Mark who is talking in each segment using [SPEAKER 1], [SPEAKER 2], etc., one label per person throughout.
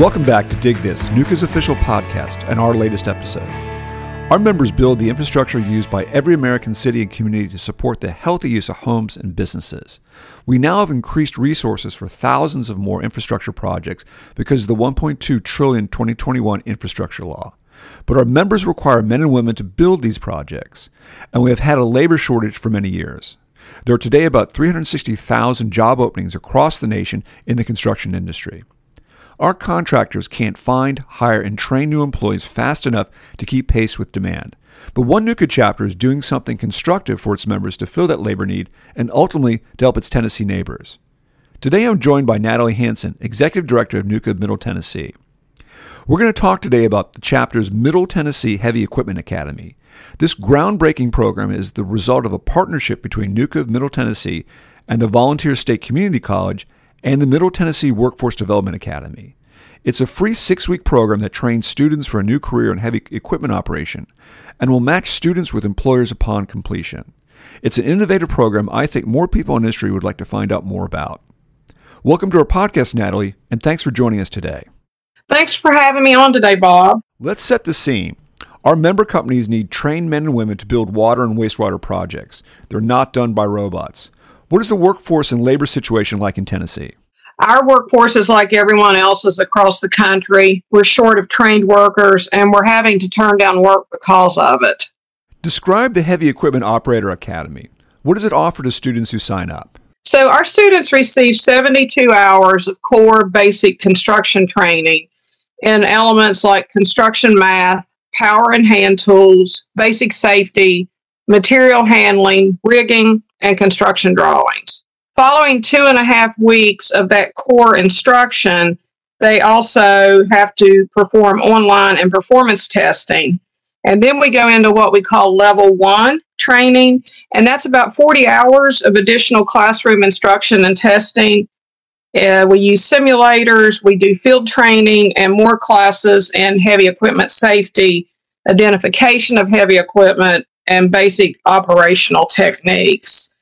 [SPEAKER 1] Welcome back to Dig This, NUCA's official podcast, and our latest episode. Our members build the infrastructure used by every American city and community to support the healthy use of homes and businesses. We now have increased resources for thousands of more infrastructure projects because of the 1.2 trillion 2021 infrastructure law. But our members require men and women to build these projects, and we have had a labor shortage for many years. There are today about 360,000 job openings across the nation in the construction industry. Our contractors can't find, hire, and train new employees fast enough to keep pace with demand. But one NUCA chapter is doing something constructive for its members to fill that labor need and ultimately to help its Tennessee neighbors. Today I'm joined by Natalie Hansen, Executive Director of NUCA Middle Tennessee. We're going to talk today about the chapter's Middle Tennessee Heavy Equipment Academy. This groundbreaking program is the result of a partnership between NUCA of Middle Tennessee and the Volunteer State Community College and the Middle Tennessee Workforce Development Academy. It's a free six week program that trains students for a new career in heavy equipment operation and will match students with employers upon completion. It's an innovative program I think more people in industry would like to find out more about. Welcome to our podcast, Natalie, and thanks for joining us today.
[SPEAKER 2] Thanks for having me on today, Bob.
[SPEAKER 1] Let's set the scene. Our member companies need trained men and women to build water and wastewater projects. They're not done by robots. What is the workforce and labor situation like in Tennessee?
[SPEAKER 2] Our workforce is like everyone else's across the country. We're short of trained workers and we're having to turn down work because of it.
[SPEAKER 1] Describe the Heavy Equipment Operator Academy. What does it offer to students who sign up?
[SPEAKER 2] So, our students receive 72 hours of core basic construction training in elements like construction math, power and hand tools, basic safety, material handling, rigging, and construction drawings. Following two and a half weeks of that core instruction, they also have to perform online and performance testing. And then we go into what we call level one training, and that's about 40 hours of additional classroom instruction and testing. Uh, we use simulators, we do field training, and more classes in heavy equipment safety, identification of heavy equipment, and basic operational techniques.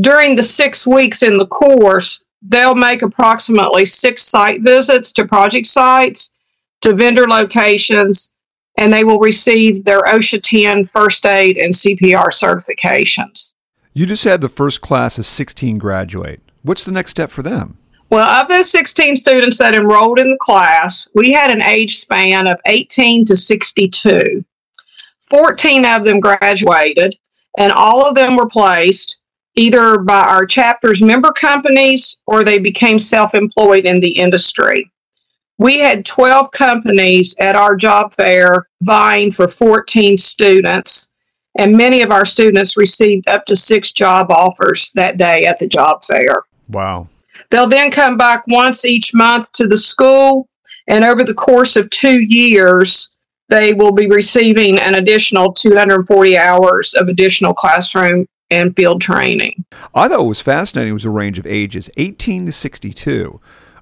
[SPEAKER 2] During the six weeks in the course, they'll make approximately six site visits to project sites, to vendor locations, and they will receive their OSHA 10 first aid and CPR certifications.
[SPEAKER 1] You just had the first class of 16 graduate. What's the next step for them?
[SPEAKER 2] Well, of those 16 students that enrolled in the class, we had an age span of 18 to 62. 14 of them graduated, and all of them were placed either by our chapter's member companies or they became self employed in the industry. We had 12 companies at our job fair vying for 14 students, and many of our students received up to six job offers that day at the job fair.
[SPEAKER 1] Wow.
[SPEAKER 2] They'll then come back once each month to the school, and over the course of two years, they will be receiving an additional 240 hours of additional classroom and field training.
[SPEAKER 1] I thought what was fascinating was a range of ages 18 to 62.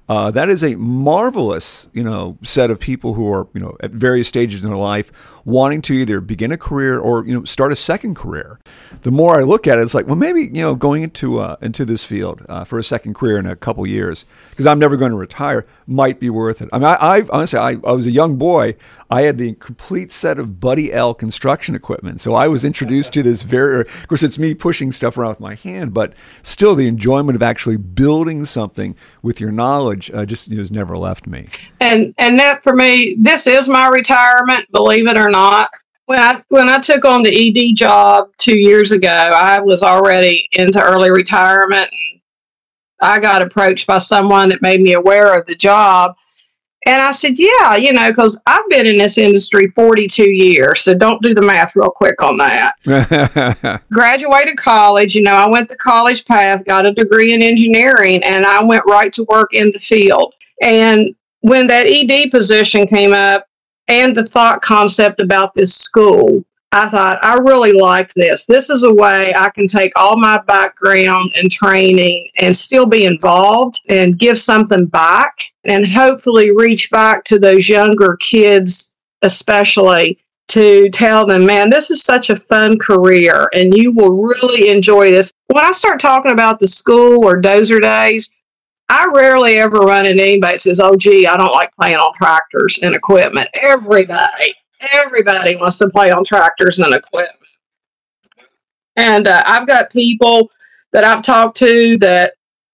[SPEAKER 1] Uh, that is a marvelous, you know, set of people who are, you know, at various stages in their life wanting to either begin a career or, you know, start a second career. The more I look at it, it's like, well, maybe, you know, going into uh, into this field uh, for a second career in a couple years, because I'm never going to retire, might be worth it. I mean, I, have honestly, I, I was a young boy. I had the complete set of Buddy L construction equipment. So I was introduced to this very, of course, it's me pushing stuff around with my hand, but still the enjoyment of actually building something with your knowledge uh, just has never left me.
[SPEAKER 2] And, and that for me, this is my retirement, believe it or not. When I, when I took on the ED job two years ago, I was already into early retirement and I got approached by someone that made me aware of the job and I said, Yeah, you know, because I've been in this industry 42 years. So don't do the math real quick on that. Graduated college, you know, I went the college path, got a degree in engineering, and I went right to work in the field. And when that ED position came up and the thought concept about this school, I thought, I really like this. This is a way I can take all my background and training and still be involved and give something back and hopefully reach back to those younger kids, especially to tell them, man, this is such a fun career and you will really enjoy this. When I start talking about the school or dozer days, I rarely ever run into anybody that says, "Oh, gee, I don't like playing on tractors and equipment." Everybody, everybody wants to play on tractors and equipment. And uh, I've got people that I've talked to that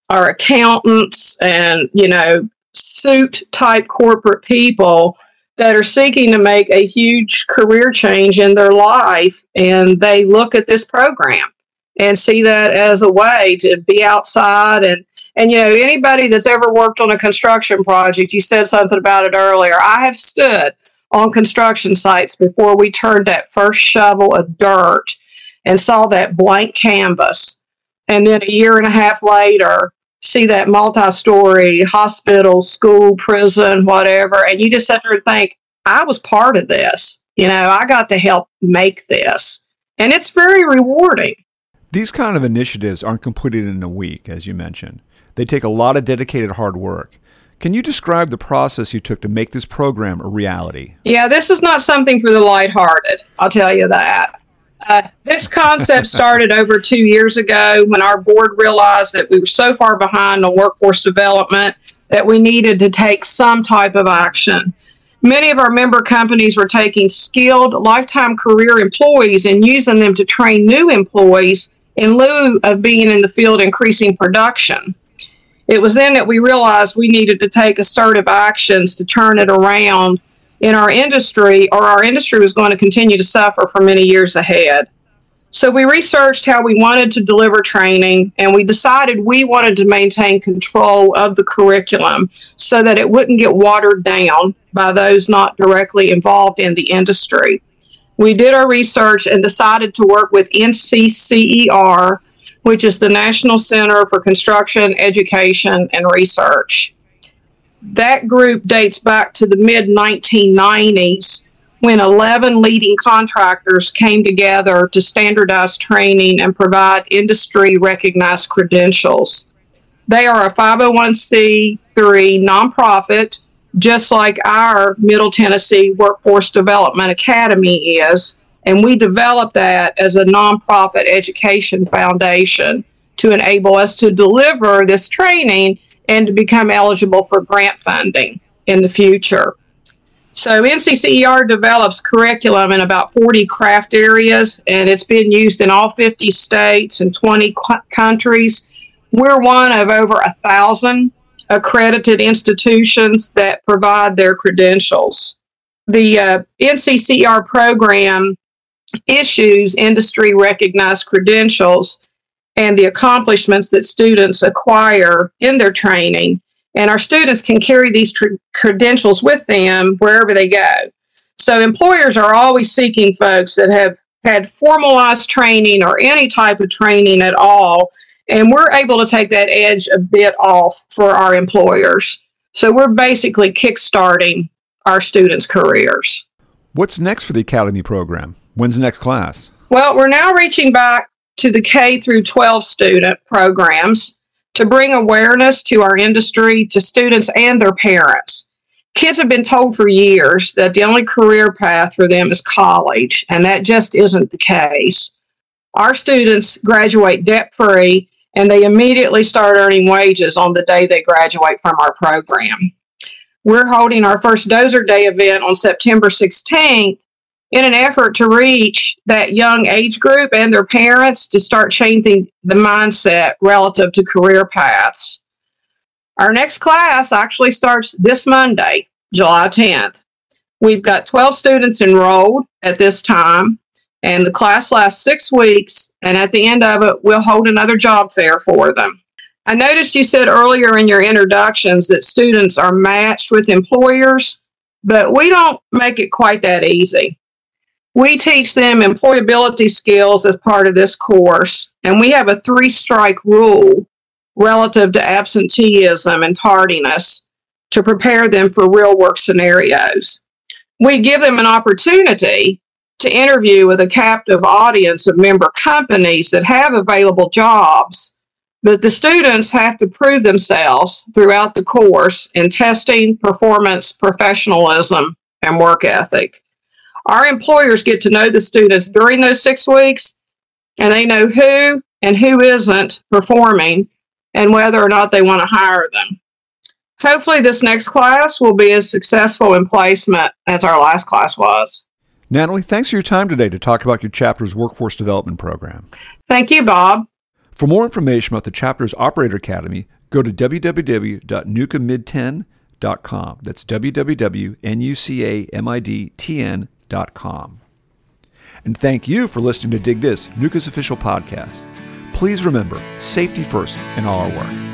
[SPEAKER 2] are accountants and you know suit type corporate people that are seeking to make a huge career change in their life, and they look at this program and see that as a way to be outside and and you know anybody that's ever worked on a construction project you said something about it earlier. I have stood on construction sites before we turned that first shovel of dirt and saw that blank canvas. And then a year and a half later see that multi-story hospital school prison whatever and you just sit there and think i was part of this you know i got to help make this and it's very rewarding
[SPEAKER 1] these kind of initiatives aren't completed in a week, as you mentioned. They take a lot of dedicated hard work. Can you describe the process you took to make this program a reality?
[SPEAKER 2] Yeah, this is not something for the lighthearted. I'll tell you that. Uh, this concept started over two years ago when our board realized that we were so far behind on workforce development that we needed to take some type of action. Many of our member companies were taking skilled lifetime career employees and using them to train new employees in lieu of being in the field increasing production. It was then that we realized we needed to take assertive actions to turn it around in our industry, or our industry was going to continue to suffer for many years ahead. So we researched how we wanted to deliver training, and we decided we wanted to maintain control of the curriculum so that it wouldn't get watered down by those not directly involved in the industry we did our research and decided to work with NCCER, which is the National Center for Construction, Education, and Research. That group dates back to the mid 1990s when 11 leading contractors came together to standardize training and provide industry recognized credentials. They are a 501c3 nonprofit just like our Middle Tennessee Workforce Development Academy is. And we developed that as a nonprofit education foundation to enable us to deliver this training and to become eligible for grant funding in the future. So, NCCER develops curriculum in about 40 craft areas, and it's been used in all 50 states and 20 countries. We're one of over a thousand accredited institutions that provide their credentials. The uh, NCCER program issues industry recognized credentials and the accomplishments that students acquire in their training. And our students can carry these tr- credentials with them wherever they go. So employers are always seeking folks that have had formalized training or any type of training at all and we're able to take that edge a bit off for our employers. So we're basically kickstarting our students' careers.
[SPEAKER 1] What's next for the Academy program? When's the next class?
[SPEAKER 2] Well, we're now reaching back to the K through 12 student programs to bring awareness to our industry to students and their parents. Kids have been told for years that the only career path for them is college, and that just isn't the case. Our students graduate debt free and they immediately start earning wages on the day they graduate from our program. We're holding our first Dozer Day event on September 16th in an effort to reach that young age group and their parents to start changing the mindset relative to career paths. Our next class actually starts this Monday, July 10th. We've got 12 students enrolled at this time, and the class lasts six weeks. And at the end of it, we'll hold another job fair for them. I noticed you said earlier in your introductions that students are matched with employers, but we don't make it quite that easy. We teach them employability skills as part of this course, and we have a three strike rule relative to absenteeism and tardiness to prepare them for real work scenarios. We give them an opportunity to interview with a captive audience of member companies that have available jobs, but the students have to prove themselves throughout the course in testing, performance, professionalism, and work ethic. Our employers get to know the students during those six weeks, and they know who and who isn't performing, and whether or not they want to hire them. Hopefully, this next class will be as successful in placement as our last class was.
[SPEAKER 1] Natalie, thanks for your time today to talk about your chapter's workforce development program.
[SPEAKER 2] Thank you, Bob.
[SPEAKER 1] For more information about the chapter's Operator Academy, go to www.nucamid10.com. That's www.nucamid10.com. And thank you for listening to Dig This, NUCA's official podcast. Please remember safety first in all our work.